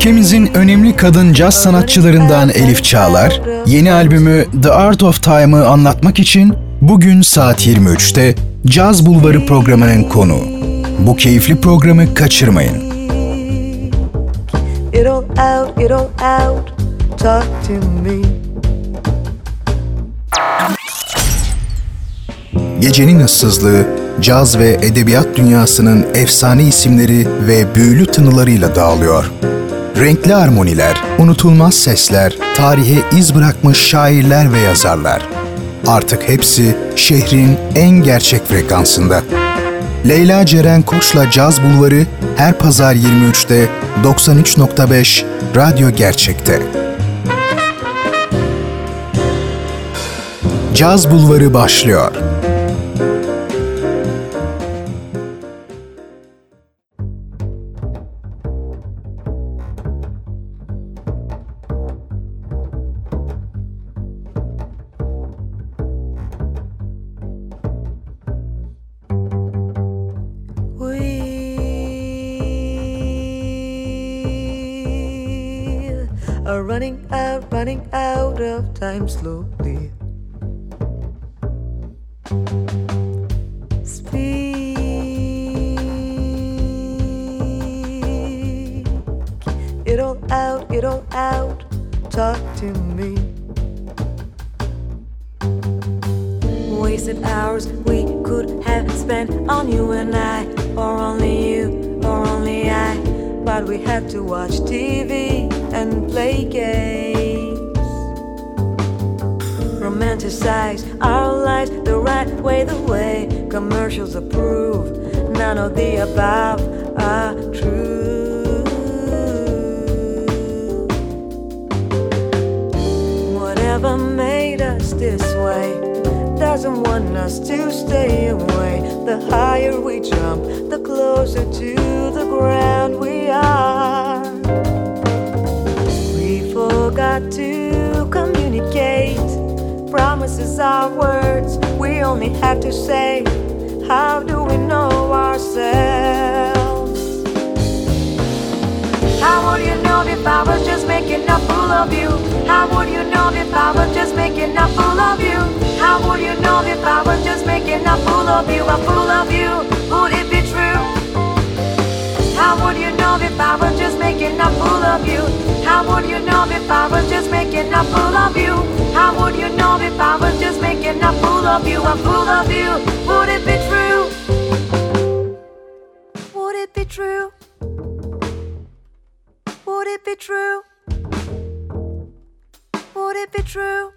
Ülkemizin önemli kadın caz sanatçılarından Elif Çağlar, yeni albümü The Art of Time'ı anlatmak için bugün saat 23'te Caz Bulvarı programının konuğu. Bu keyifli programı kaçırmayın. It all out, it all out, talk to me. Gecenin ıssızlığı, caz ve edebiyat dünyasının efsane isimleri ve büyülü tınılarıyla dağılıyor. Renkli armoniler, unutulmaz sesler, tarihe iz bırakmış şairler ve yazarlar. Artık hepsi şehrin en gerçek frekansında. Leyla Ceren Koç'la Caz Bulvarı her pazar 23'te 93.5 Radyo Gerçek'te. Caz Bulvarı başlıyor. Time slowly. Speak it all out, it all out. Talk to me. Wasted hours we could have spent on you and I, or only you, or only I. But we had to watch TV and play games romanticize our lives the right way, the way commercials approve. None of the above are true. Whatever made us this way doesn't want us to stay away. The higher we jump, the closer to the ground we are. We forgot to communicate promises are words we only have to say. How do we know ourselves? How would you know if I was just making a fool of you? How would you know if I was just making a fool of you? How would you know if I was just making a fool of you? A fool of you? Would it be true? How would you know if I was just making a fool of you? You? A fool of you? Would it be true? Would it be true? Would it be true? Would it be true?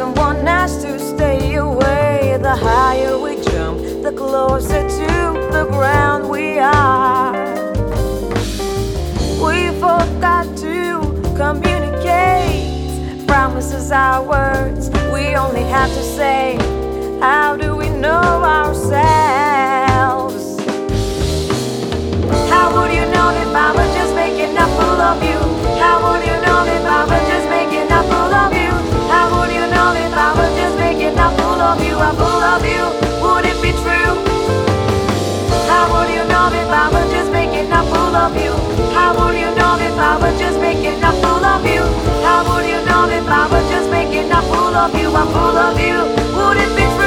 someone has to stay away. The higher we jump, the closer to the ground we are. We forgot to communicate. Promises are words we only have to say. How do we know ourselves? How would you know if I were just making up a love you? How would you know if I were? How would you know if I was just making a fool of you? How would you know if I was just making a fool of you? Of you. Would it be?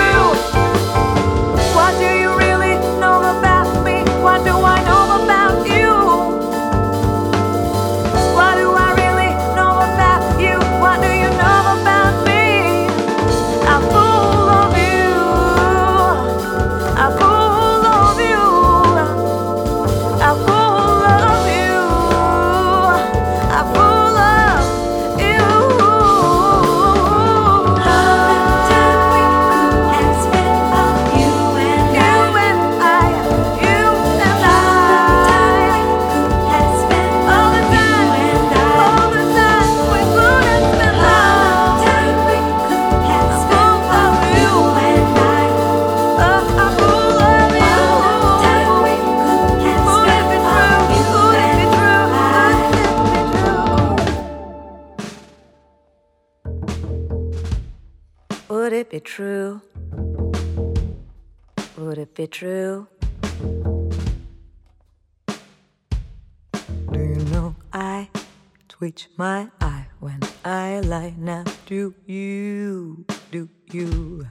Twitch my eye when I lie now? Do you? Do you?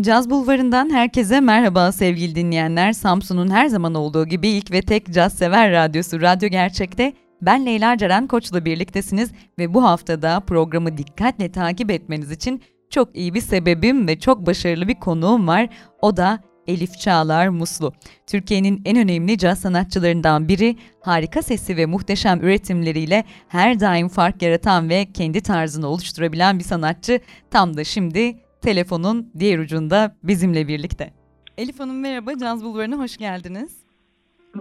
Caz Bulvarı'ndan herkese merhaba sevgili dinleyenler. Samsun'un her zaman olduğu gibi ilk ve tek caz sever radyosu Radyo Gerçek'te ben Leyla Ceren Koç'la birliktesiniz ve bu haftada programı dikkatle takip etmeniz için çok iyi bir sebebim ve çok başarılı bir konuğum var. O da Elif Çağlar Muslu. Türkiye'nin en önemli caz sanatçılarından biri, harika sesi ve muhteşem üretimleriyle her daim fark yaratan ve kendi tarzını oluşturabilen bir sanatçı. Tam da şimdi telefonun diğer ucunda bizimle birlikte. Elif Hanım merhaba, Caz Bulvarı'na hoş geldiniz.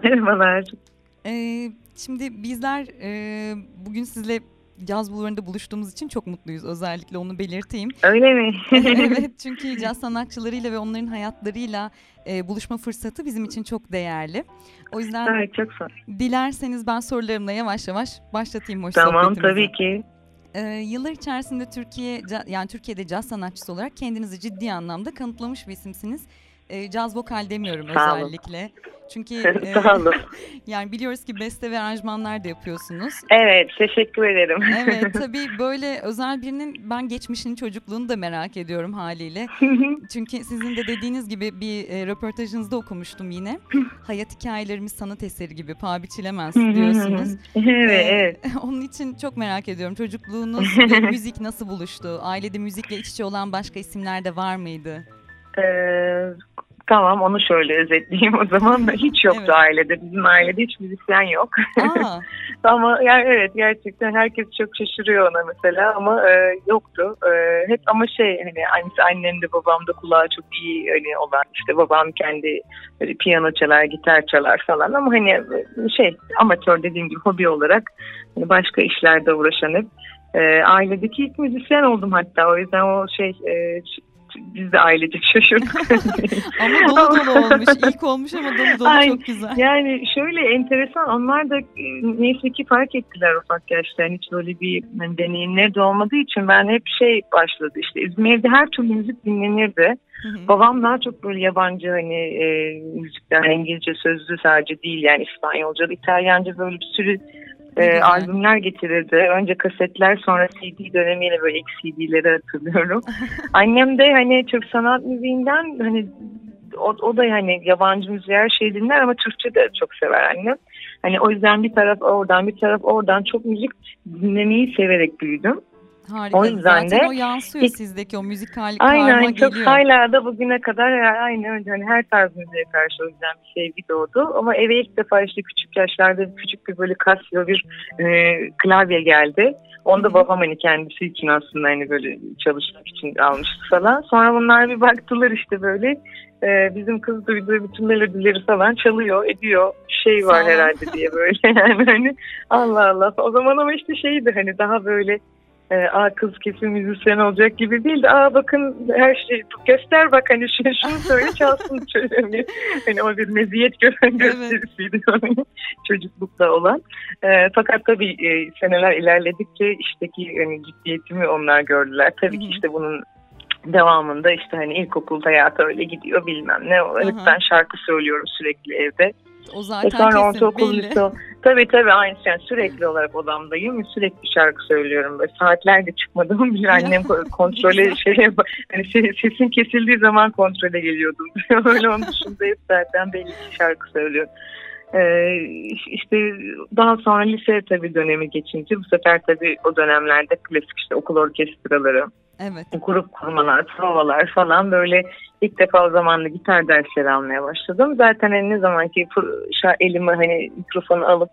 Merhabalar. Ee, şimdi bizler e, bugün sizle Caz Bulvarı'nda buluştuğumuz için çok mutluyuz. Özellikle onu belirteyim. Öyle mi? evet çünkü caz sanatçılarıyla ve onların hayatlarıyla e, buluşma fırsatı bizim için çok değerli. O yüzden evet, çok sağ dilerseniz ben sorularımla yavaş yavaş başlatayım hoş Tamam tabii ki. Ee, yıllar içerisinde Türkiye yani Türkiye'de caz sanatçısı olarak kendinizi ciddi anlamda kanıtlamış bir isimsiniz. Ee, caz vokal demiyorum Sağ olun. özellikle. Çünkü e, Sağ olun. yani biliyoruz ki beste ve aranjmanlar da yapıyorsunuz. Evet teşekkür ederim. Evet tabii böyle özel birinin ben geçmişini çocukluğunu da merak ediyorum haliyle. Çünkü sizin de dediğiniz gibi bir e, röportajınızda okumuştum yine. Hayat hikayelerimiz sanat eseri gibi paha biçilemez diyorsunuz. evet, Ee, evet. Onun için çok merak ediyorum. Çocukluğunuz ve müzik nasıl buluştu? Ailede müzikle iç içe olan başka isimler de var mıydı? Ee, tamam onu şöyle özetleyeyim o zaman. Hiç yoktu Evet. ailede. Bizim ailede hiç müzisyen yok. Ama yani evet gerçekten herkes çok şaşırıyor ona mesela ama e, yoktu. E, hep ama şey hani annesi annem de babam da kulağı çok iyi hani olan işte babam kendi böyle piyano çalar, gitar çalar falan ama hani şey amatör dediğim gibi hobi olarak hani başka işlerde uğraşan hep e, ailedeki ilk müzisyen oldum hatta o yüzden o şey e, biz de ailecek şaşırdık. ama dolu dolu olmuş. İlk olmuş ama dolu dolu Ay, çok güzel. Yani şöyle enteresan onlar da e, neyse ki fark ettiler ufak yaşta. Yani hiç böyle bir hani, deneyimleri de olmadığı için ben hep şey başladı işte bizim evde her türlü müzik dinlenirdi. Hı hı. Babam daha çok böyle yabancı hani e, müzikler İngilizce sözlü sadece değil yani İspanyolca, İtalyanca böyle bir sürü e, albümler getirirdi. Önce kasetler sonra CD dönemiyle böyle ilk CD'leri hatırlıyorum. Annem de hani Türk sanat müziğinden hani o, o da hani yabancı müziği her şeyi dinler ama Türkçe de çok sever annem. Hani o yüzden bir taraf oradan bir taraf oradan çok müzik dinlemeyi severek büyüdüm. Harika. o yüzden Zaten de o yansıyor ilk- sizdeki o müzikal karma Aynen çok geliyor. hala da bugüne kadar aynı öyle hani her tarz müziğe karşı o yüzden bir sevgi doğdu. Ama eve ilk defa işte küçük yaşlarda küçük bir böyle Casio bir e, klavye geldi. Onu da babam hani kendisi için aslında hani böyle çalışmak için almıştı falan. Sonra bunlar bir baktılar işte böyle e, bizim kız duyduğu bütün melodileri falan çalıyor, ediyor. Şey var herhalde diye böyle yani hani Allah Allah. O zaman ama işte şeydi hani daha böyle e, aa kız kesin müzisyen olacak gibi değil de aa bakın her şey göster bak hani şunu, şunu söyle çalsın şöyle hani, o bir meziyet gö- gösterisiydi çocuklukta olan. E, fakat tabii e, seneler ilerledikçe işteki hani ciddiyetimi onlar gördüler. Tabii Hı ki işte bunun devamında işte hani ilkokul hayatı öyle gidiyor bilmem ne. Hep ben şarkı söylüyorum sürekli evde. O zaten e sonra kesin ortaokul belli. lise. Tabii tabii aynı yani sürekli olarak odamdayım. Sürekli şarkı söylüyorum. Böyle saatlerce çıkmadığımı bile annem kontrole şey hani şey, sesin kesildiği zaman kontrole geliyordum. öyle onun dışında hep zaten belli ki şarkı söylüyorum. Ee, işte daha sonra lise tabii dönemi geçince bu sefer tabii o dönemlerde klasik işte okul orkestraları, Evet. grup kurmalar, provalar falan böyle ilk defa o zamanlı gitar dersleri almaya başladım. Zaten hani ne zaman ki elime hani mikrofonu alıp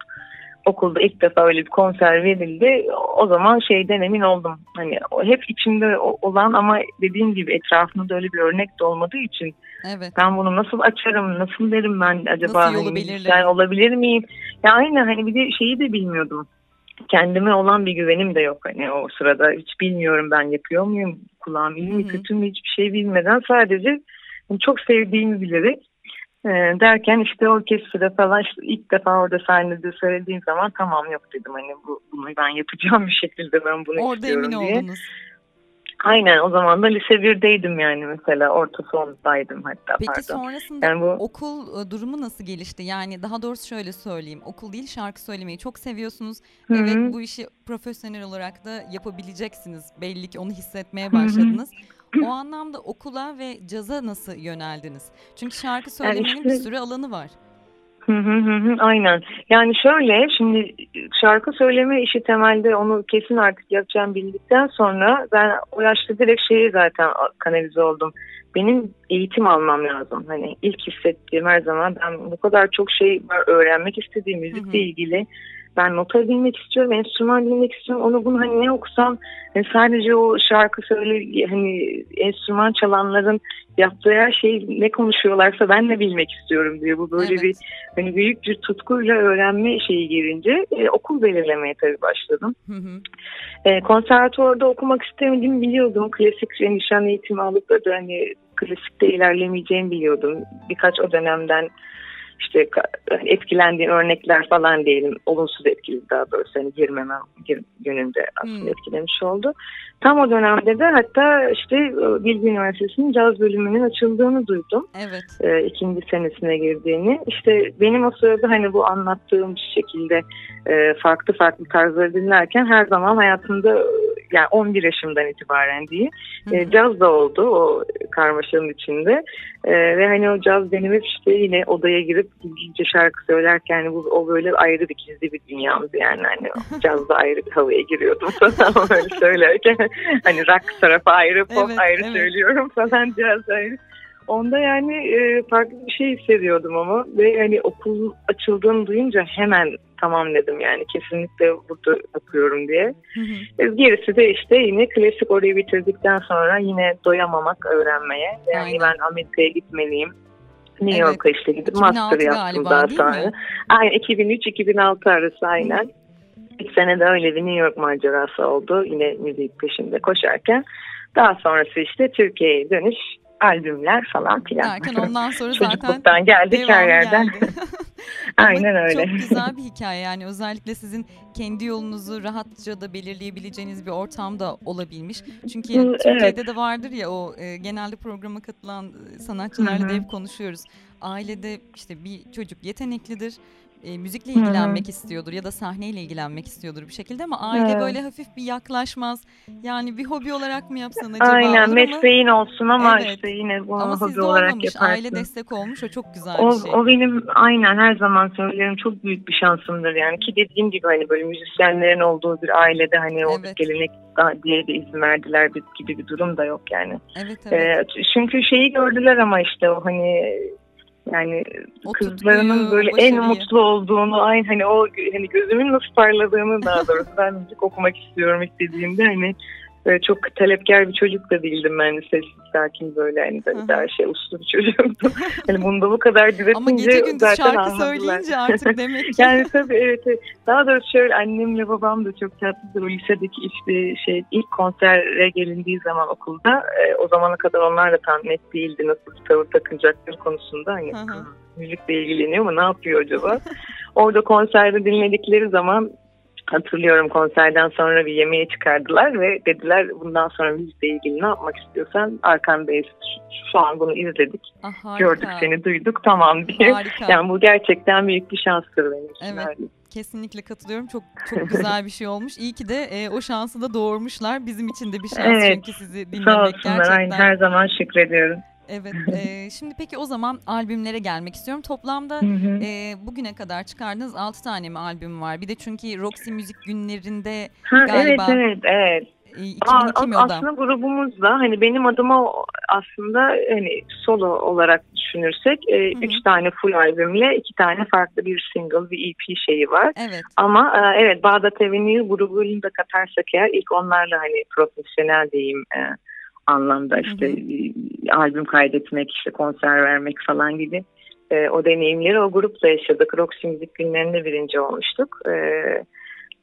okulda ilk defa öyle bir konser verildi. O zaman şeyden emin oldum. Hani hep içimde olan ama dediğim gibi etrafımda öyle bir örnek de olmadığı için Evet. ben bunu nasıl açarım, nasıl derim ben acaba Nasıl hani, olabilir miyim? Ya aynı hani bir de şeyi de bilmiyordum. Kendime olan bir güvenim de yok hani o sırada hiç bilmiyorum ben yapıyor muyum kulağım iyi mi kötü mü hiçbir şey bilmeden sadece çok sevdiğimi bilerek e, derken işte orkestra falan işte ilk defa orada sahnede söylediğim zaman tamam yok dedim hani bu, bunu ben yapacağım bir şekilde ben bunu Orada istiyorum emin diye. oldunuz. Aynen o zaman da lise 1'deydim yani mesela orta sondaydım hatta Peki pardon. sonrasında Yani bu okul e, durumu nasıl gelişti? Yani daha doğrusu şöyle söyleyeyim. Okul değil şarkı söylemeyi çok seviyorsunuz. Hı hı. Evet bu işi profesyonel olarak da yapabileceksiniz. Belli ki onu hissetmeye başladınız. O anlamda okula ve caza nasıl yöneldiniz? Çünkü şarkı söylemenin işte- bir sürü alanı var. Hı hı hı aynen. Yani şöyle şimdi şarkı söyleme işi temelde onu kesin artık yapacağım bildikten sonra ben o yaşta direkt şeye zaten kanalize oldum. Benim eğitim almam lazım. Hani ilk hissettiğim her zaman ben bu kadar çok şey var öğrenmek istediğim müzikle Hı hı. ilgili. Ben nota bilmek istiyorum, enstrüman bilmek istiyorum. Onu bunu hani ne okusam hani sadece o şarkı söyle hani enstrüman çalanların yaptığı her şey ne konuşuyorlarsa ben de bilmek istiyorum diye bu böyle Evet. bir hani büyük bir tutkuyla öğrenme şeyi girince e, okul belirlemeye tabii başladım. Hı hı. E, konservatuvarda okumak istemediğimi biliyordum. Klasik nişan eğitimi alıp da hani klasikte ilerlemeyeceğimi biliyordum. Birkaç o dönemden işte etkilendiğim örnekler falan diyelim. Olumsuz etkili daha doğrusu hani girmemem gir, yönünde aslında Hmm. etkilemiş oldu. Tam o dönemde de hatta işte e, Bilgi Üniversitesi'nin caz bölümünün açıldığını duydum Evet. e, ikinci senesine girdiğini. İşte benim o sırada hani bu anlattığım şekilde e, farklı farklı tarzları dinlerken her zaman hayatımda e, yani 11 yaşımdan itibaren diye Hı e, caz da oldu o karmaşanın içinde. E, ve hani o caz benim hep işte yine odaya girip İngilizce şarkı söylerken hani bu o böyle ayrı bir gizli bir dünyamdı yani hani cazda ayrı bir havaya giriyordum falan böyle söylerken hani rock tarafı ayrı pop Evet, ayrı evet. söylüyorum falan caz ayrı. Onda yani e, farklı bir şey hissediyordum ama ve hani okul açıldığını duyunca hemen tamam dedim yani kesinlikle burada okuyorum diye. Hı hı. E, Gerisi de işte yine klasik orayı bitirdikten sonra yine doyamamak öğrenmeye. Yani Aynen. ben Amerika'ya gitmeliyim. New Evet. York'a işte gidip 2006 master yaptım galiba, daha sonra. Aynen 2003-2006 arası aynen. İlk sene de öyle bir New York macerası oldu. Yine müzik peşinde koşarken. Daha sonrası işte Türkiye'ye dönüş, albümler falan filan. Derken ondan sonra zaten geldik her yerden. geldi. Aynen öyle. Çok güzel bir hikaye yani özellikle sizin kendi yolunuzu rahatça da belirleyebileceğiniz bir ortamda olabilmiş. Çünkü Hı, Türkiye'de de vardır ya o e, genelde programa katılan sanatçılarla da hep konuşuyoruz. Ailede işte bir çocuk yeteneklidir. E, müzikle ilgilenmek istiyordur ya da sahneyle ilgilenmek istiyordur bir şekilde ama aile Evet. böyle hafif bir yaklaşmaz. Yani bir hobi olarak mı yapsan acaba Aynen ama, mesleğin olsun ama Evet. işte yine bunu ama hobi sizde olarak olmamış. yaparsın. Aile destek olmuş o çok güzel O, bir şey. o benim aynen her zaman söylerim çok büyük bir şansımdır yani ki dediğim gibi hani böyle müzisyenlerin olduğu bir ailede hani o Evet. gelenek da- diye de izin verdiler gibi bir durum da yok yani. Evet evet. Ee, çünkü şeyi gördüler ama işte o hani yani O kızlarının tutkuyu, böyle başarıyı. en mutlu olduğunu aynı hani o hani gözümün nasıl parladığını daha doğrusu ben müzik okumak istiyorum istediğimde hani böyle çok talepkar bir çocuk da değildim ben de sessiz sakin böyle hani böyle daha şey uslu bir çocuktum. hani bunda bu kadar Ama diretince gece gündüz zaten şarkı anladılar. söyleyince artık demek ki. Yani tabii evet. Daha doğrusu şöyle annemle babam da çok tatlıdır. O lisedeki işte şey ilk konsere gelindiği zaman okulda e, o zamana kadar onlar da tam net değildi nasıl tavır takınacakları konusunda. Hani müzikle ilgileniyor ama ne yapıyor acaba? Orada konserde dinledikleri zaman hatırlıyorum konserden sonra bir yemeğe çıkardılar ve dediler bundan sonra müzikle ilgili ne yapmak istiyorsan arkandayız. Şu, şu an bunu izledik. Ah, harika. Gördük seni duyduk tamam diye. Harika. Yani bu gerçekten büyük bir şanstır benim için. Evet. öyle. Kesinlikle katılıyorum. Çok çok güzel bir şey olmuş. İyi ki de e, o şansı da doğurmuşlar. Bizim için de bir şans Evet. çünkü sizi Sağ dinlemek olsunlar. gerçekten. Aynı, her zaman şükrediyorum. Evet. e, şimdi peki o zaman albümlere gelmek istiyorum. Toplamda Hı hı. e, bugüne kadar çıkardığınız 6 tane mi albüm var? Bir de çünkü Roxy Müzik günlerinde Ha, galiba evet evet evet. 2002 Aa, aslında grubumuzda hani benim adıma aslında hani solo olarak düşünürsek e, üç tane full albümle iki tane farklı bir single bir EP şeyi var. Evet. Ama e, evet Bağdat Avenue grubunu da katarsak eğer ilk onlarla hani profesyonel diyeyim e, anlamda işte Hı e, albüm kaydetmek işte konser vermek falan gibi e, o deneyimleri o grupla yaşadık. Roxy Müzik günlerinde birinci olmuştuk. E,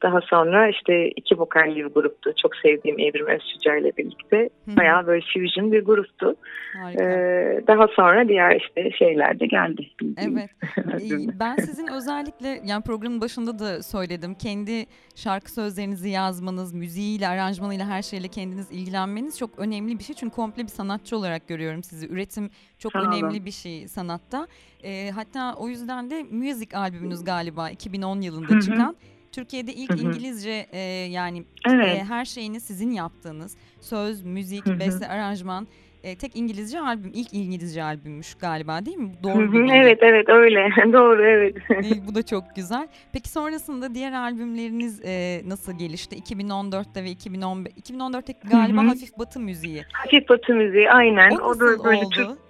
daha sonra işte iki vokalli bir gruptu. Çok sevdiğim Evrim Özçuca ile birlikte. Bayağı böyle fusion bir gruptu. Harika. E, daha sonra diğer işte şeyler de geldi. Evet. Ee, Ben sizin özellikle yani programın başında da söyledim. Kendi şarkı sözlerinizi yazmanız, müziğiyle, aranjmanıyla her şeyle kendiniz ilgilenmeniz çok önemli bir şey. Çünkü komple bir sanatçı olarak görüyorum sizi. Üretim çok Sağ olun. önemli bir şey sanatta. Ee, hatta o yüzden de Music albümünüz galiba 2010 yılında Hı hı. Türkiye'de ilk Hı hı. İngilizce e, yani Evet. e, her şeyini sizin yaptığınız söz, müzik, Hı hı. beste, aranjman e, tek İngilizce albüm, ilk İngilizce albümmüş galiba değil mi? Doğru bilgi. evet evet öyle. Doğru evet. E, bu da çok güzel. Peki sonrasında diğer albümleriniz e, nasıl gelişti? 2014'te ve 2015 2014'te galiba Hı hı. hafif batı müziği. Hafif batı müziği aynen. O O, da böyle oldu? Türk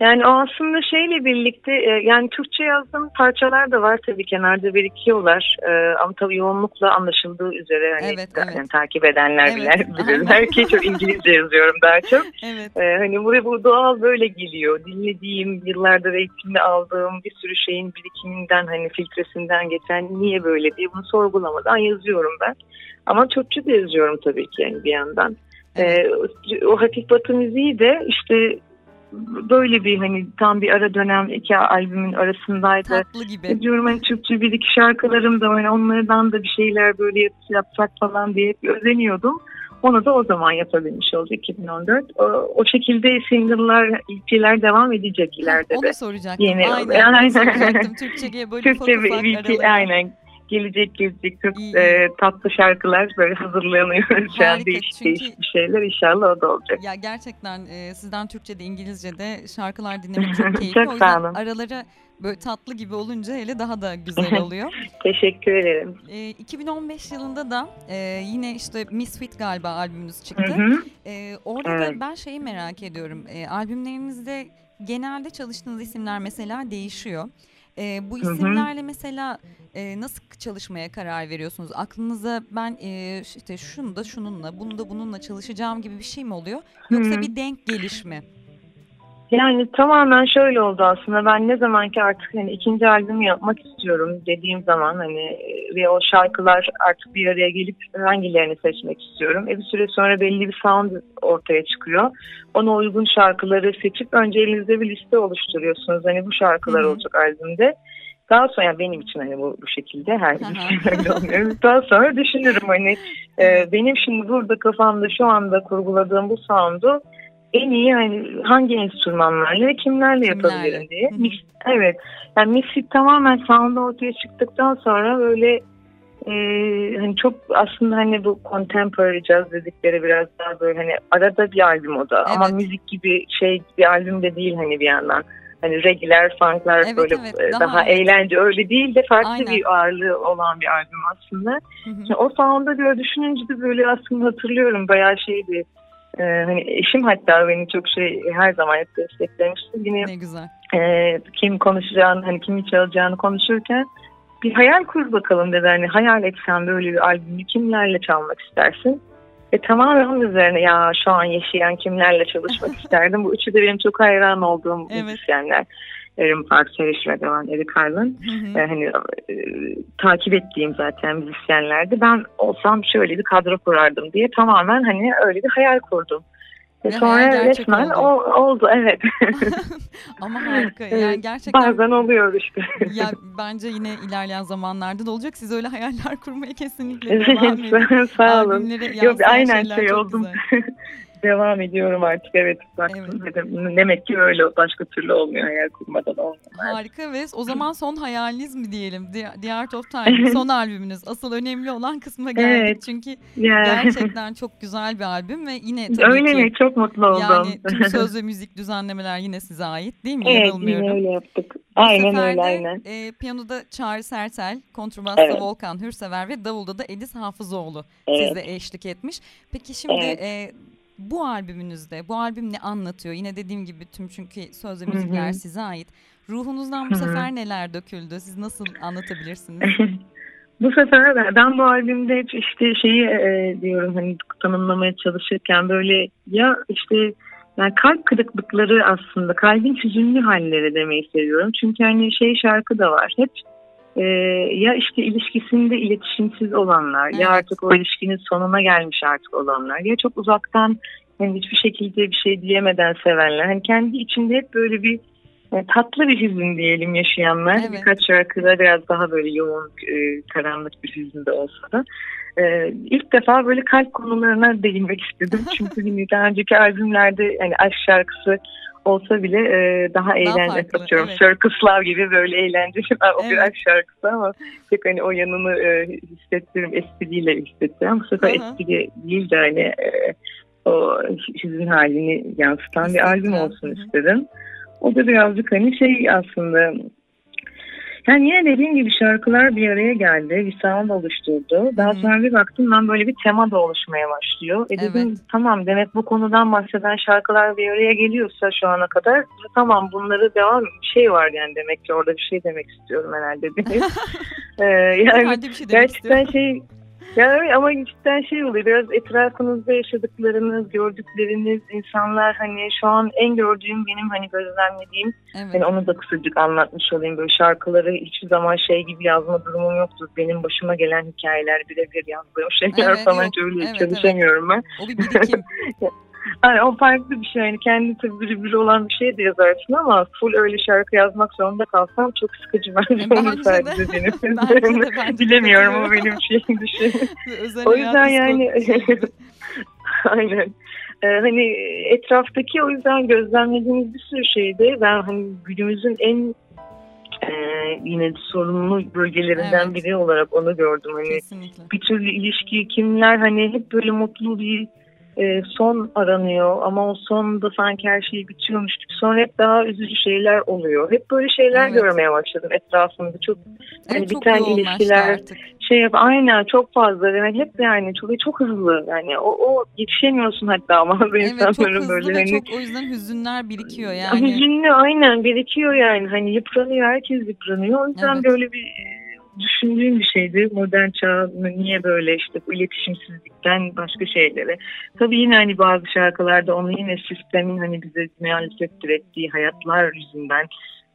Yani o aslında şeyle birlikte e, yani Türkçe yazdığım parçalar da var tabii kenarda birikiyorlar. E, ama tabii yoğunlukla anlaşıldığı üzere hani Evet, evet. yani takip edenler Evet, bilir, bilirler ki çok İngilizce yazıyorum daha çok. Evet. E, hani buraya bu doğal böyle geliyor. Dinlediğim, yıllardır eğitimde aldığım bir sürü şeyin birikiminden hani filtresinden geçen niye böyle diye bunu sorgulamadan yazıyorum ben. Ama Türkçe de yazıyorum tabii ki yani bir yandan. Evet. Ee, o hafif batı müziği de işte böyle bir hani tam bir ara dönem iki albümün arasındaydı. Tatlı gibi. Diyorum hani Türkçe bir iki şarkılarım da. Hani onlardan da bir şeyler böyle yap- yapsak falan diye hep özeniyordum. Onu da o zaman yapabilmiş oldu 2014. O, o şekilde single'lar, EP'ler devam edecek ileride de. Onu soracaktım. Yeni- aynen. Aynen. Soracaktım. Türkçe'ye böyle Türkçe ufak ufak aralara. aynen gelecek gelecek çok İyi, e, tatlı şarkılar böyle hazırlanıyoruz şu an Harika, değişik çünkü- değişik bir şeyler inşallah o da olacak. Ya gerçekten e, sizden Türkçe'de, İngilizce'de şarkılar dinlemek çok keyifli. Çok o yüzden aralara böyle tatlı gibi olunca hele daha da güzel oluyor. Teşekkür ederim. E, 2015 yılında da e, yine işte Misfit galiba albümünüz Hı çıktı. hı. E, orada Evet. da ben şeyi merak ediyorum. E, albümlerinizde genelde çalıştığınız isimler mesela değişiyor. E, bu isimlerle mesela e, nasıl çalışmaya karar veriyorsunuz? Aklınıza ben e, işte şunu da şununla, bunu da bununla çalışacağım gibi bir şey mi oluyor? Yoksa Hı. bir denk geliş mi? Yani tamamen şöyle oldu aslında ben ne zaman ki artık hani ikinci albümü yapmak istiyorum dediğim zaman hani ve o şarkılar artık bir araya gelip hangilerini seçmek istiyorum. E bir süre sonra belli bir sound ortaya çıkıyor. Ona uygun şarkıları seçip önce elinizde bir liste oluşturuyorsunuz. Hani bu şarkılar Hı hı. olacak albümde. Daha sonra yani benim için hani bu, bu şekilde her olmuyor. Daha sonra düşünürüm hani e, benim şimdi burada kafamda şu anda kurguladığım bu sound'u en iyi hani hangi enstrümanlarla ve kimlerle yapabilirim diye. Mix, evet. Yani mixit tamamen sound ortaya çıktıktan sonra böyle e, hani çok aslında hani bu contemporary jazz dedikleri biraz daha böyle hani arada bir albüm o da ama Evet. müzik gibi şey bir albüm de değil hani bir yandan. Hani reggae'ler, funklar Evet, böyle evet. e, Daha daha, evet. eğlence öyle değil de farklı Aynen. bir ağırlığı olan bir albüm aslında. Hı hı. Ya o sound'a böyle düşününce de böyle aslında hatırlıyorum bayağı şeydi. Ee, hani eşim hatta beni çok şey her zaman hep desteklemişti. Yine Ne güzel. e, kim konuşacağını hani kimi çalacağını konuşurken bir hayal kur bakalım dedi. Hani hayal etsen böyle bir albümü kimlerle çalmak istersin? Ve tamamen onun üzerine ya şu an yaşayan kimlerle çalışmak isterdim. Bu üçü de benim çok hayran olduğum Evet. müzisyenler. Erin Park, Seriş ve Devan, Eric Harlan Hı hı. e, hani e, takip ettiğim zaten müzisyenlerdi. Ben olsam şöyle bir kadro kurardım diye tamamen hani öyle bir hayal kurdum. Ve sonra resmen oldu. O, oldu evet. Ama harika. Yani gerçekten bazen oluyor işte. ya bence yine ilerleyen zamanlarda da olacak. Siz öyle hayaller kurmaya kesinlikle devam edin. Sağ olun. Yok aynen şey oldum. devam ediyorum artık evet. Evet. dedim. Demek ki öyle başka türlü olmuyor hayal kurmadan olmuyor. Harika ve o zaman son hayaliniz mi diyelim? The, Art of Time son albümünüz. Asıl önemli olan kısma geldik. Evet. Çünkü yeah. gerçekten çok güzel bir albüm ve yine tabii öyle ki. mi? Çok mutlu oldum. Yani tüm söz ve müzik düzenlemeler yine size ait değil mi? Evet yine öyle yaptık. Aynen Bu öyle aynen. E, piyanoda Çağrı Sertel, kontrbasta evet. Volkan Hürsever ve davulda da Edis Hafızoğlu evet. size eşlik etmiş. Peki şimdi evet. e, bu albümünüzde, bu albüm ne anlatıyor? Yine dediğim gibi tüm çünkü söz ve müzikler size ait. Ruhunuzdan bu sefer neler döküldü? Siz nasıl anlatabilirsiniz? bu sefer ben bu albümde hep işte şeyi e, diyorum hani tanımlamaya çalışırken böyle ya işte yani kalp kırıklıkları aslında kalbin hüzünlü halleri demeyi seviyorum. Çünkü hani şey şarkı da var. Hep e, ya işte ilişkisinde iletişimsiz olanlar evet. ya artık o ilişkinin sonuna gelmiş artık olanlar ya çok uzaktan hani hiçbir şekilde bir şey diyemeden sevenler. Hani kendi içinde hep böyle bir yani e, tatlı bir hüzün diyelim yaşayanlar. Evet. Birkaç şarkıda biraz daha böyle yoğun, e, karanlık bir hüzün de olsa da. E, ilk defa böyle kalp konularına değinmek istedim. Çünkü hani daha önceki albümlerde hani aşk şarkısı olsa bile e, daha eğlenceli atıyorum. Evet. Circus Love gibi böyle eğlenceli o evet. biraz şarkısı ama pek hani o yanını e, hissettirim espriyle hissettirim. Bu sefer espri değil de hani e, o sizin halini yansıtan bir albüm olsun uh-huh. istedim. O da birazcık hani şey aslında yani yine dediğim gibi şarkılar bir araya geldi. Bir sound oluşturdu. Daha hmm. sonra bir baktım ben böyle bir tema da oluşmaya başlıyor. E dedim evet. tamam demek bu konudan bahseden şarkılar bir araya geliyorsa şu ana kadar tamam bunları devam bir şey var yani demek ki orada bir şey demek istiyorum herhalde. ee, yani bir şey gerçekten şey yani ama cidden şey oluyor biraz etrafınızda yaşadıklarınız, gördükleriniz, insanlar hani şu an en gördüğüm benim hani gözlemlediğim evet. hani onu da kısacık anlatmış olayım. Böyle şarkıları hiçbir zaman şey gibi yazma durumum yoktur. Benim başıma gelen hikayeler birebir yazdığım şeyler evet, falan yok. öyle evet, çalışamıyorum evet. ben. O bir birikim. Yani o farklı bir şey. Yani kendi tabii biri biri olan bir şey de yazarsın ama full öyle şarkı yazmak zorunda kalsam çok sıkıcı bence. E, bence sadece de. benim. bence de, bence Bilemiyorum o benim şeyim düşün. o yüzden yani aynen. Ee, hani etraftaki o yüzden gözlemlediğimiz bir sürü şeyde ben hani günümüzün en e, yine sorunlu bölgelerinden evet. biri olarak onu gördüm. Hani Kesinlikle. bir türlü ilişki kimler hani hep böyle mutlu bir e, son aranıyor ama o sonda sanki her şey bitiyormuş gibi. Sonra hep daha üzücü şeyler oluyor. Hep böyle şeyler evet. görmeye başladım etrafımda. Çok hani evet, biten ilişkiler artık. şey yap aynen çok fazla yani hep yani çok çok hızlı yani o, o yetişemiyorsun hatta ama evet, insanların çok böyle hani çok o yüzden hüzünler birikiyor yani. Hüzünlü aynen birikiyor yani hani yıpranıyor herkes yıpranıyor. O yüzden evet. böyle bir düşündüğüm bir şeydi. Modern çağ niye böyle işte bu iletişimsizlikten başka şeylere. Tabii yine hani bazı şarkılarda onu yine sistemin hani bize maalesef ettiği hayatlar yüzünden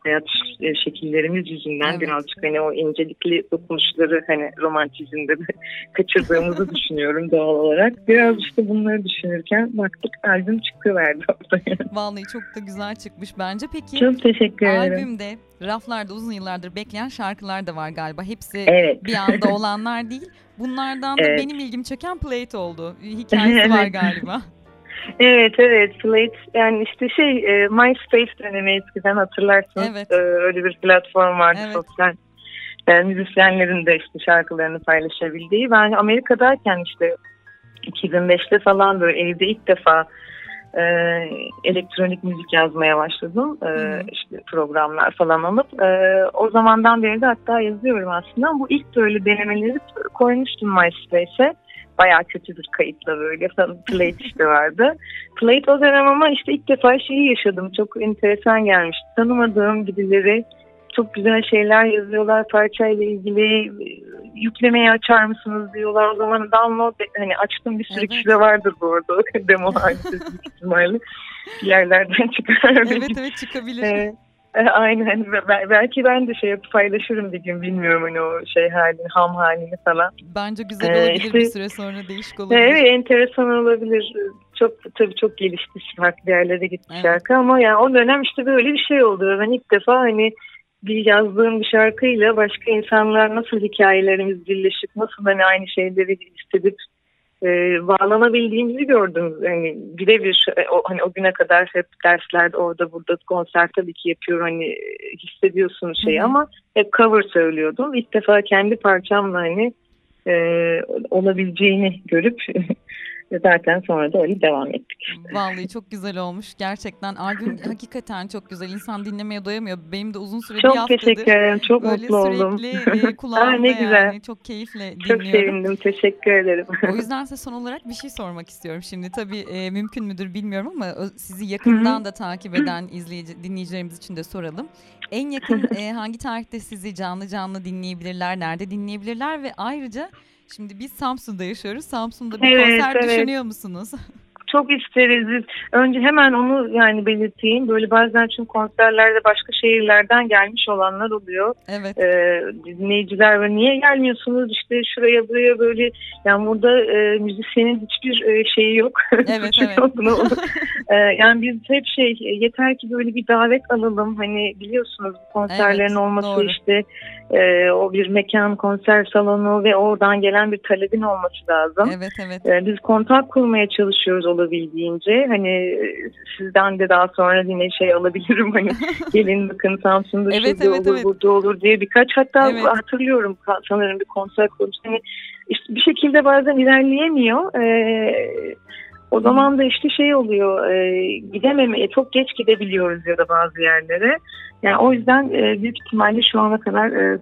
hayat e, şekillerimiz yüzünden evet. birazcık hani o incelikli dokunuşları hani romantizmde de kaçırdığımızı düşünüyorum doğal olarak. Biraz işte bunları düşünürken baktık albüm çıkıverdi ortaya. Vallahi çok da güzel çıkmış bence. Peki çok teşekkür ederim. Albümde raflarda uzun yıllardır bekleyen şarkılar da var galiba. Hepsi evet. bir anda olanlar değil. Bunlardan da evet. benim ilgimi çeken Plate oldu. Hikayesi var galiba. Evet evet Slate yani işte şey e, MySpace dönemi eskiden hatırlarsın evet. e, öyle bir platform vardı evet. sosyal yani müzisyenlerin de işte şarkılarını paylaşabildiği ben Amerika'dayken işte 2005'te falan böyle evde ilk defa e, elektronik müzik yazmaya başladım. E, işte programlar falan alıp. E, o zamandan beri de hatta yazıyorum aslında. Bu ilk böyle denemeleri koymuştum MySpace'e bayağı kötü bir kayıtla böyle Plate işte vardı. Plate o dönem ama işte ilk defa şeyi yaşadım. Çok enteresan gelmişti. Tanımadığım birileri çok güzel şeyler yazıyorlar parçayla ilgili yüklemeyi açar mısınız diyorlar. O zaman download hani açtım bir sürü evet. kişi de vardır bu arada demo halinde ihtimalle yerlerden çıkar. Evet evet çıkabilir. Ee, E, Aynen. Belki ben de şey yapıp paylaşırım bir gün. Bilmiyorum hani o şey halini, ham halini falan. Bence güzel Ee, olabilir işte- bir süre sonra değişik olabilir. Evet enteresan olabilir. Çok tabii çok gelişti. Farklı yerlere gitti Evet. şarkı ama yani o dönem işte böyle bir şey oldu. Ben ilk defa hani bir yazdığım bir şarkıyla başka insanlar nasıl hikayelerimiz birleşip nasıl hani aynı şeyleri hissedip e, bağlanabildiğimizi gördüm. Yani birebir e, o, hani o güne kadar hep derslerde orada burada konser tabii ki yapıyor hani e, hissediyorsun şeyi Hı hı. ama hep cover söylüyordum. İlk defa kendi parçamla hani e, olabileceğini görüp zaten sonra da öyle devam ettik. Vallahi çok güzel olmuş. Gerçekten albüm hakikaten çok güzel. İnsan dinlemeye doyamıyor. Benim de uzun süre bir Çok haftadır teşekkür ederim. Çok böyle mutlu oldum. sürekli e, kulağımda ne güzel. yani. Çok keyifle Çok dinliyorum. sevindim. Teşekkür ederim. O yüzden size son olarak bir şey sormak istiyorum. Şimdi tabii e, mümkün müdür bilmiyorum ama ö- sizi yakından da takip eden izleyici dinleyicilerimiz için de soralım. En yakın e, hangi tarihte sizi canlı canlı dinleyebilirler, nerede dinleyebilirler ve ayrıca şimdi biz Samsun'da yaşıyoruz. Samsun'da bir Evet, konser evet. düşünüyor musunuz? Çok isteriz. Önce hemen onu yani belirteyim. Böyle bazen çünkü konserlerde başka şehirlerden gelmiş olanlar oluyor. evet. Ee, dinleyiciler ve niye gelmiyorsunuz işte şuraya buraya böyle yani burada e, müzisyenin hiçbir e, şeyi yok. Evet, evet. Ee, yani biz hep şey e, yeter ki böyle bir davet alalım. Hani biliyorsunuz konserlerin Evet, olması doğru. işte e, o bir mekan konser salonu ve oradan gelen bir talebin olması lazım. Evet evet. Ee, Biz kontak kurmaya çalışıyoruz olabildiğince. Hani e, sizden de daha sonra yine şey alabilirim. Hani gelin bakın Samsun'da Evet, şurada evet, olur, evet. burada olur diye birkaç hatta Evet. hatırlıyorum sanırım bir konser kurmuş. Hani işte bir şekilde bazen ilerleyemiyor. Ee, o zaman da işte şey oluyor e, gidememeye çok geç gidebiliyoruz ya da bazı yerlere. Yani o yüzden e, büyük ihtimalle şu ana kadar e,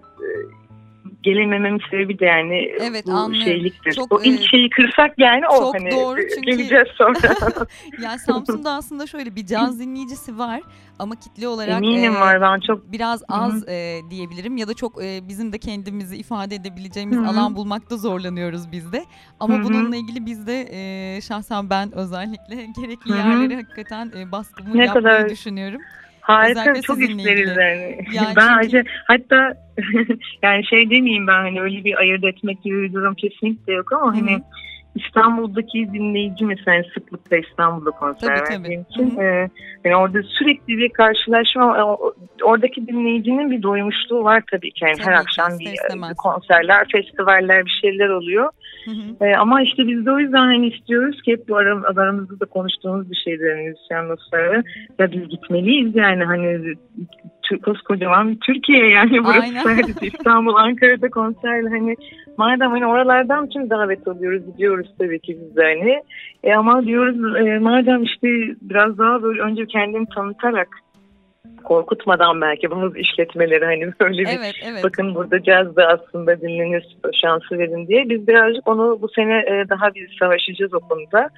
gelemememin sebebi de yani Evet, bu anlıyorum. şeyliktir. Çok, o ilk e, şeyi kırsak yani o çok hani doğru e, çünkü- geleceğiz sonra. Yani Samsun'da aslında şöyle bir caz dinleyicisi var ama kitle olarak Eminim e, var ben çok biraz Hı hı. az e, diyebilirim ya da çok e, bizim de kendimizi ifade edebileceğimiz Hı hı. alan bulmakta zorlanıyoruz biz de. Ama Hı hı. bununla ilgili biz de e, şahsen ben özellikle gerekli Hı hı. yerlere hakikaten e, baskımı Ne yapmayı kadar- düşünüyorum. Harika özellikle çok isteriz ilgili. yani. Yani ben çünkü- ayrıca hatta yani şey demeyeyim ben hani öyle bir ayırt etmek gibi bir durum kesinlikle yok ama Hı hı. hani İstanbul'daki dinleyici mesela hani sıklıkla İstanbul'da konser Tabii, verdiğim için hı. e, yani orada sürekli bir karşılaşma oradaki dinleyicinin bir doymuşluğu var tabii ki. Yani Tabii her akşam bir, bir konserler, festivaller bir şeyler oluyor. Hı hı. E, ama işte biz de o yüzden hani istiyoruz ki hep bu aram, aramızda da konuştuğumuz bir şeydir hani müzisyen dostları. Ya biz gitmeliyiz yani hani koskocaman Türkiye yani burası Aynen. sadece İstanbul, Ankara'da konserle hani madem hani oralardan tüm davet alıyoruz gidiyoruz tabii ki biz de hani. E, ama diyoruz e, madem işte biraz daha böyle önce kendini tanıtarak korkutmadan belki bazı işletmeleri hani böyle bir Evet evet. bakın burada caz da aslında dinlenir şansı verin diye. Biz birazcık onu bu sene e, daha biz savaşacağız o konuda.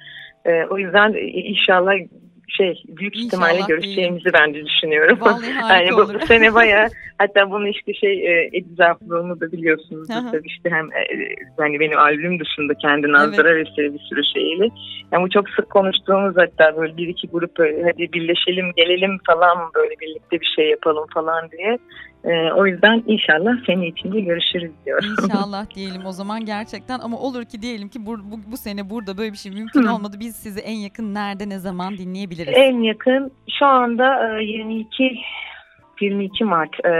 E, o yüzden inşallah şey büyük İnşallah ihtimalle görüşeceğimizi ben de düşünüyorum. Yani bu, bu sene baya hatta bunu işte şey e, Ediz Afro'nu da biliyorsunuz. Tabii işte hem e, hani benim albüm dışında kendi nazara vesaire bir sürü şeyle. Yani bu çok sık konuştuğumuz hatta böyle bir iki grup böyle, hadi birleşelim gelelim falan böyle birlikte bir şey yapalım falan diye. E, o yüzden inşallah sene içinde görüşürüz diyorum. İnşallah diyelim o zaman gerçekten ama olur ki diyelim ki bu, bu, bu sene burada böyle bir şey mümkün Hı. olmadı. Biz sizi en yakın nerede ne zaman dinleyebiliriz? En yakın şu anda e, 22 22 Mart e,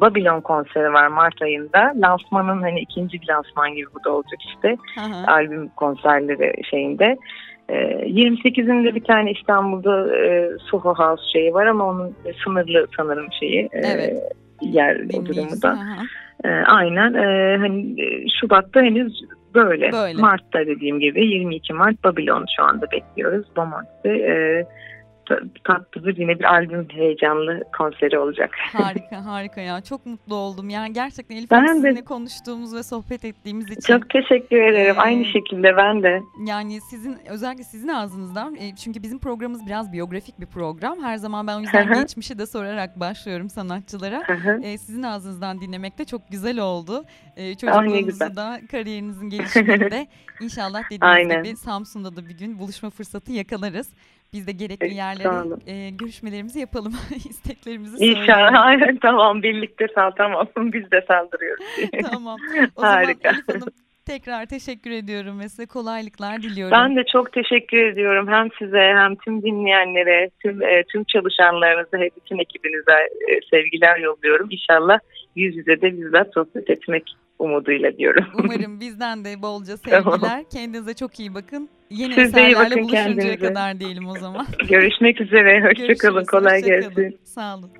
Babylon konseri var Mart ayında. Lansmanın hani ikinci bir lansman gibi bu da olacak işte. Hı hı. albüm konserleri şeyinde. Ee, 28'inde bir tane İstanbul'da e, Soho House şeyi var ama onun sınırlı sanırım şeyi. e, Yer o durumu da. Hı. Ee, aynen. e, hani e, Şubat'ta henüz böyle. Böyle. Mart'ta dediğim gibi 22 Mart Babylon şu anda bekliyoruz. Bomonti'de. E, ta- tatlı bir yine bir albüm heyecanlı konseri olacak. Harika harika ya çok mutlu oldum. Yani gerçekten Elif Ben de- sizinle konuştuğumuz ve sohbet ettiğimiz için. Çok teşekkür ederim. Ee, Aynı şekilde ben de. Yani sizin özellikle sizin ağzınızdan e, çünkü bizim programımız biraz biyografik bir program. Her zaman ben o yüzden geçmişi de sorarak başlıyorum sanatçılara. Hı hı. E, sizin ağzınızdan dinlemek de çok güzel oldu. e, Ah, ne çocukluğunuzu güzel. da kariyerinizin gelişiminde inşallah dediğiniz Aynen. gibi Samsun'da da bir gün buluşma fırsatı yakalarız. Biz de gerekli yerlere e, görüşmelerimizi yapalım. isteklerimizi söyleyelim. İnşallah. Aynen, tamam birlikte sal tamam. Biz de saldırıyoruz. Tamam. O zaman Harika. Elif Hanım tekrar teşekkür ediyorum ve size kolaylıklar diliyorum. Ben de çok teşekkür ediyorum hem size hem tüm dinleyenlere, tüm e, tüm çalışanlarınıza, ve bütün ekibinize e, sevgiler yolluyorum. İnşallah yüz yüze de bizzat sohbet etmek umuduyla diyorum. Umarım bizden de bolca Tamam. sevgiler. Kendinize çok iyi bakın. Yeni Siz de iyi bakın buluşuncaya kendinize. kadar diyelim o zaman. Görüşmek üzere. Hoşçakalın. Kolay hoşça kalın. gelsin. Sağ olun.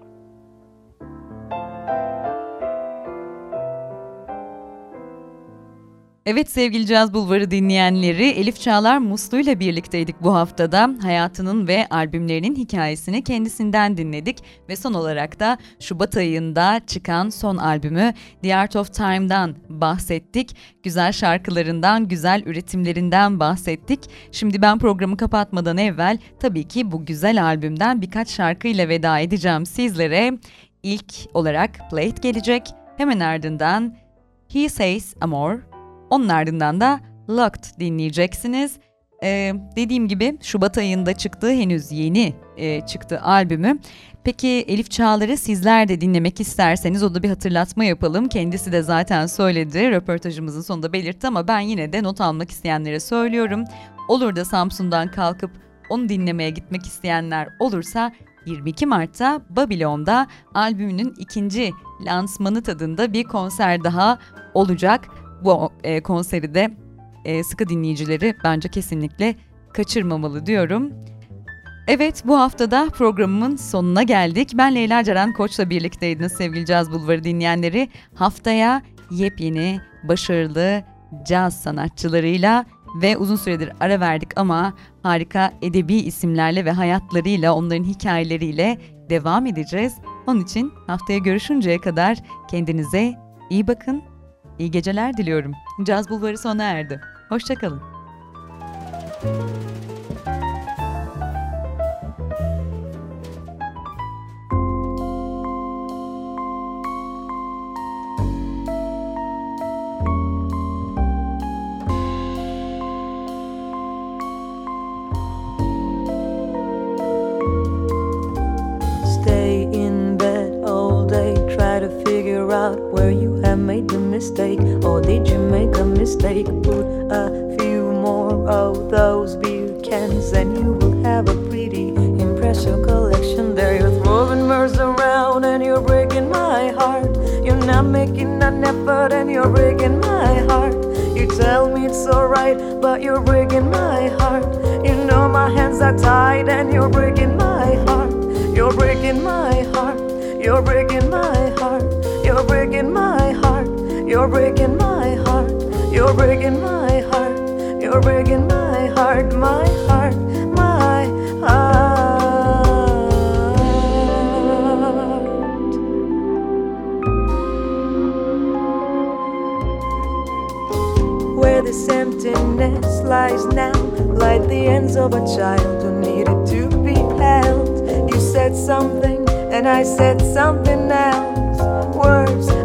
Evet sevgili Caz Bulvarı dinleyenleri Elif Çağlar Muslu ile birlikteydik bu haftada. Hayatının ve albümlerinin hikayesini kendisinden dinledik ve son olarak da Şubat ayında çıkan son albümü The Art of Time'dan bahsettik. Güzel şarkılarından, güzel üretimlerinden bahsettik. Şimdi ben programı kapatmadan evvel tabii ki bu güzel albümden birkaç şarkıyla veda edeceğim sizlere. İlk olarak Play It gelecek. Hemen ardından He Says Amor. Onun ardından da Locked dinleyeceksiniz. Ee, dediğim gibi Şubat ayında çıktığı henüz yeni e, çıktı albümü. Peki Elif Çağlar'ı sizler de dinlemek isterseniz o da bir hatırlatma yapalım. Kendisi de zaten söyledi, röportajımızın sonunda belirtti ama ben yine de not almak isteyenlere söylüyorum. Olur da Samsun'dan kalkıp onu dinlemeye gitmek isteyenler olursa 22 Mart'ta Babylon'da albümünün ikinci lansmanı tadında bir konser daha olacak. Bu e, konseri de e, sıkı dinleyicileri bence kesinlikle kaçırmamalı diyorum. Evet bu haftada programımın sonuna geldik. Ben Leyla Ceren Koç'la birlikteydiniz sevgili Caz Bulvarı dinleyenleri. Haftaya yepyeni, başarılı caz sanatçılarıyla ve uzun süredir ara verdik ama harika edebi isimlerle ve hayatlarıyla, onların hikayeleriyle devam edeceğiz. Onun için haftaya görüşünceye kadar kendinize iyi bakın, iyi geceler diliyorum. Caz Bulvarı sona erdi. Hoşçakalın. Stay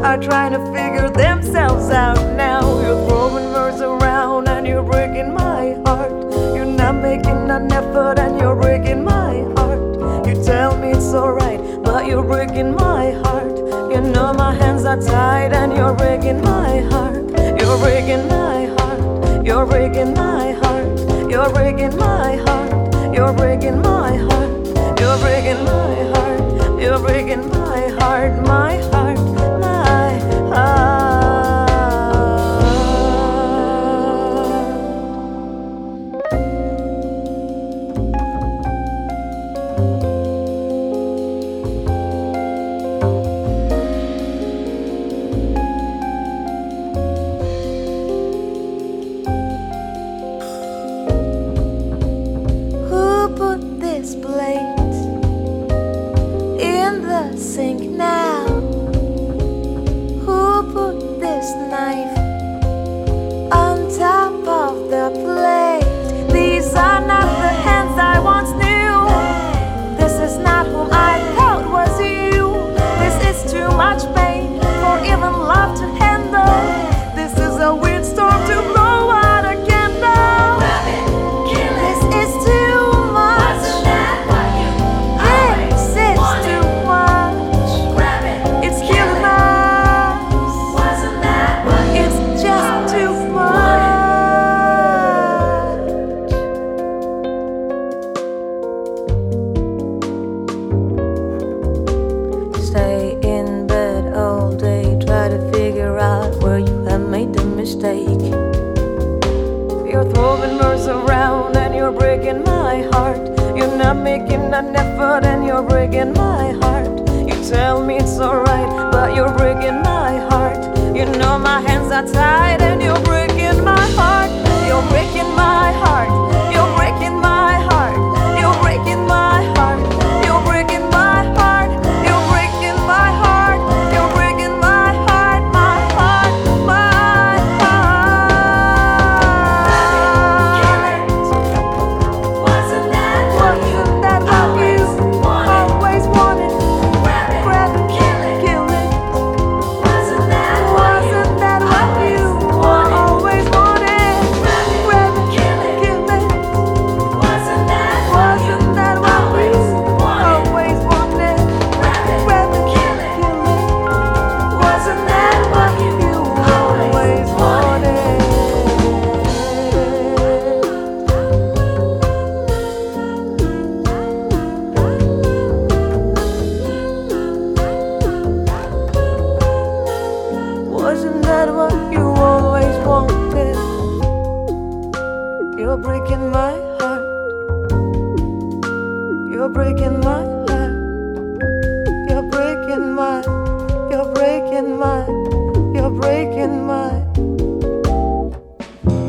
are trying to figure themselves out now. You're throwing words around, and you're breaking my heart. You're not making an effort, and you're breaking my heart. You tell me it's alright, but you're breaking my heart. You know my hands are tied, and you're breaking my heart. You're breaking my heart. You're breaking my heart. You're breaking my heart. You're breaking my heart. You're breaking my heart. You're breaking my heart. My heart.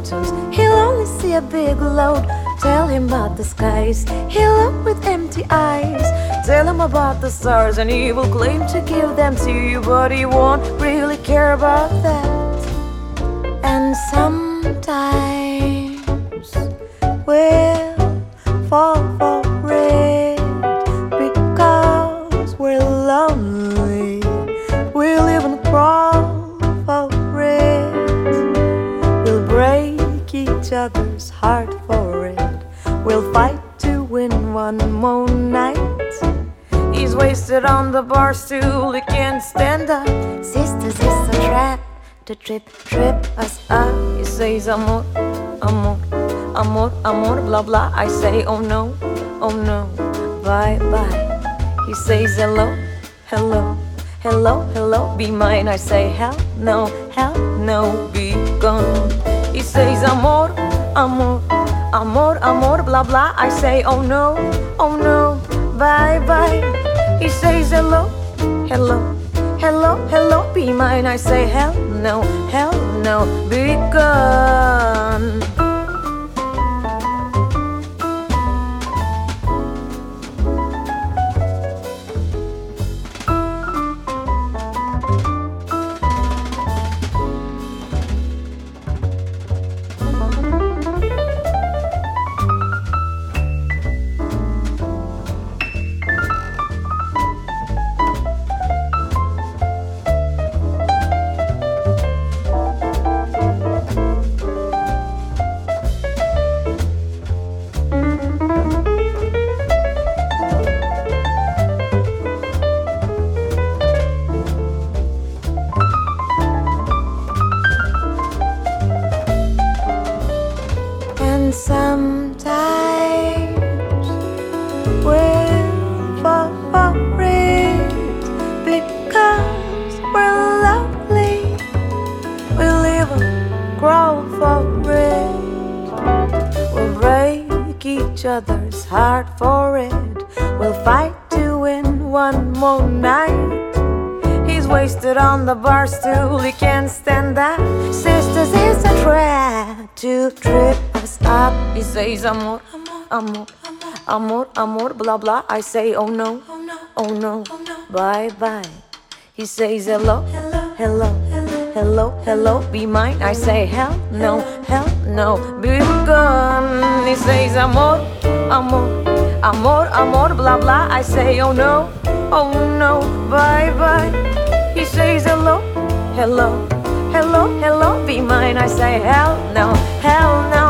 Mountains, he'll only see a big load. Tell him about the skies, he'll look with empty eyes. Tell him about the stars, and he will claim to give them to you, but he won't really care about that. And sometimes we'll fall for it because we're lonely. On the bar stool, he can't stand up. Sisters, it's a trap to trip, trip us up. He says, amor, amor, amor, amor, blah blah. I say, oh no, oh no, bye bye. He says, hello, hello, hello, hello, be mine. I say, hell no, hell no, be gone. He says, amor, amor, amor, amor, blah blah. I say, oh no, oh no, bye bye. He says, hello, hello, hello, hello, be mine. I say, hell no, hell no, be gone. amor, blah blah. I say, oh no, oh no, oh no, oh, no. bye bye. He says, hello, hello, hello, hello, hello, hello. be mine. I say, hell no, hell no, be gone. He says, amor, amor, amor, amor, blah blah. I say, oh no, oh no, bye bye. He says, hello, hello, hello, hello, be mine. I say, hell no, hell no.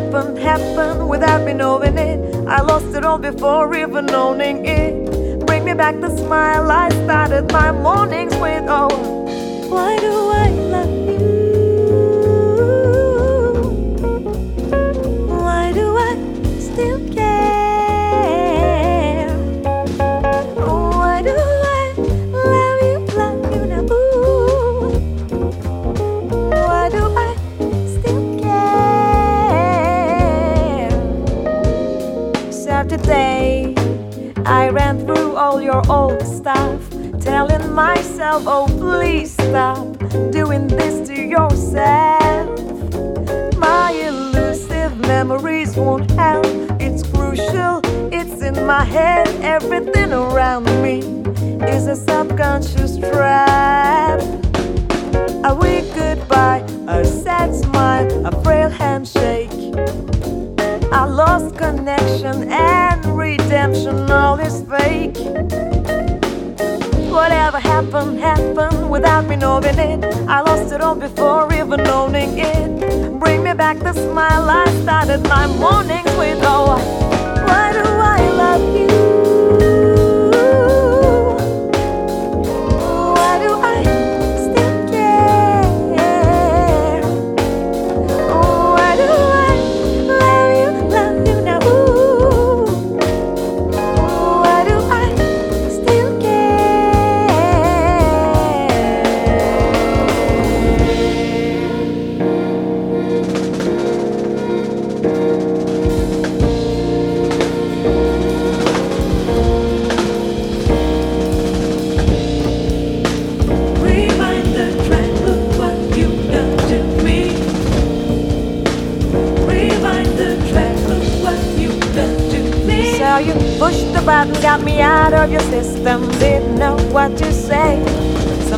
Happened, happened without me knowing it. I lost it all before even owning it. Bring me back the smile I started my mornings with. Oh, why do I love you? I ran through all your old stuff, telling myself, oh, please stop doing this to yourself. My elusive memories won't help. It's crucial, it's in my head. Everything around me is a subconscious trap. A weak goodbye, a sad smile, a frail handshake. Lost connection and redemption, all is fake. Whatever happened, happened without me knowing it. I lost it all before even owning it. Bring me back the smile I started my mornings with. Oh, why do I love you?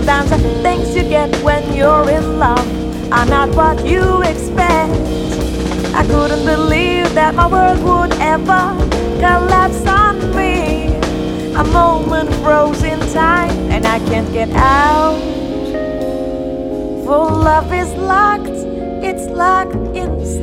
Sometimes the things you get when you're in love are not what you expect. I couldn't believe that my world would ever collapse on me. A moment froze in time, and I can't get out. For love is locked, it's locked inside.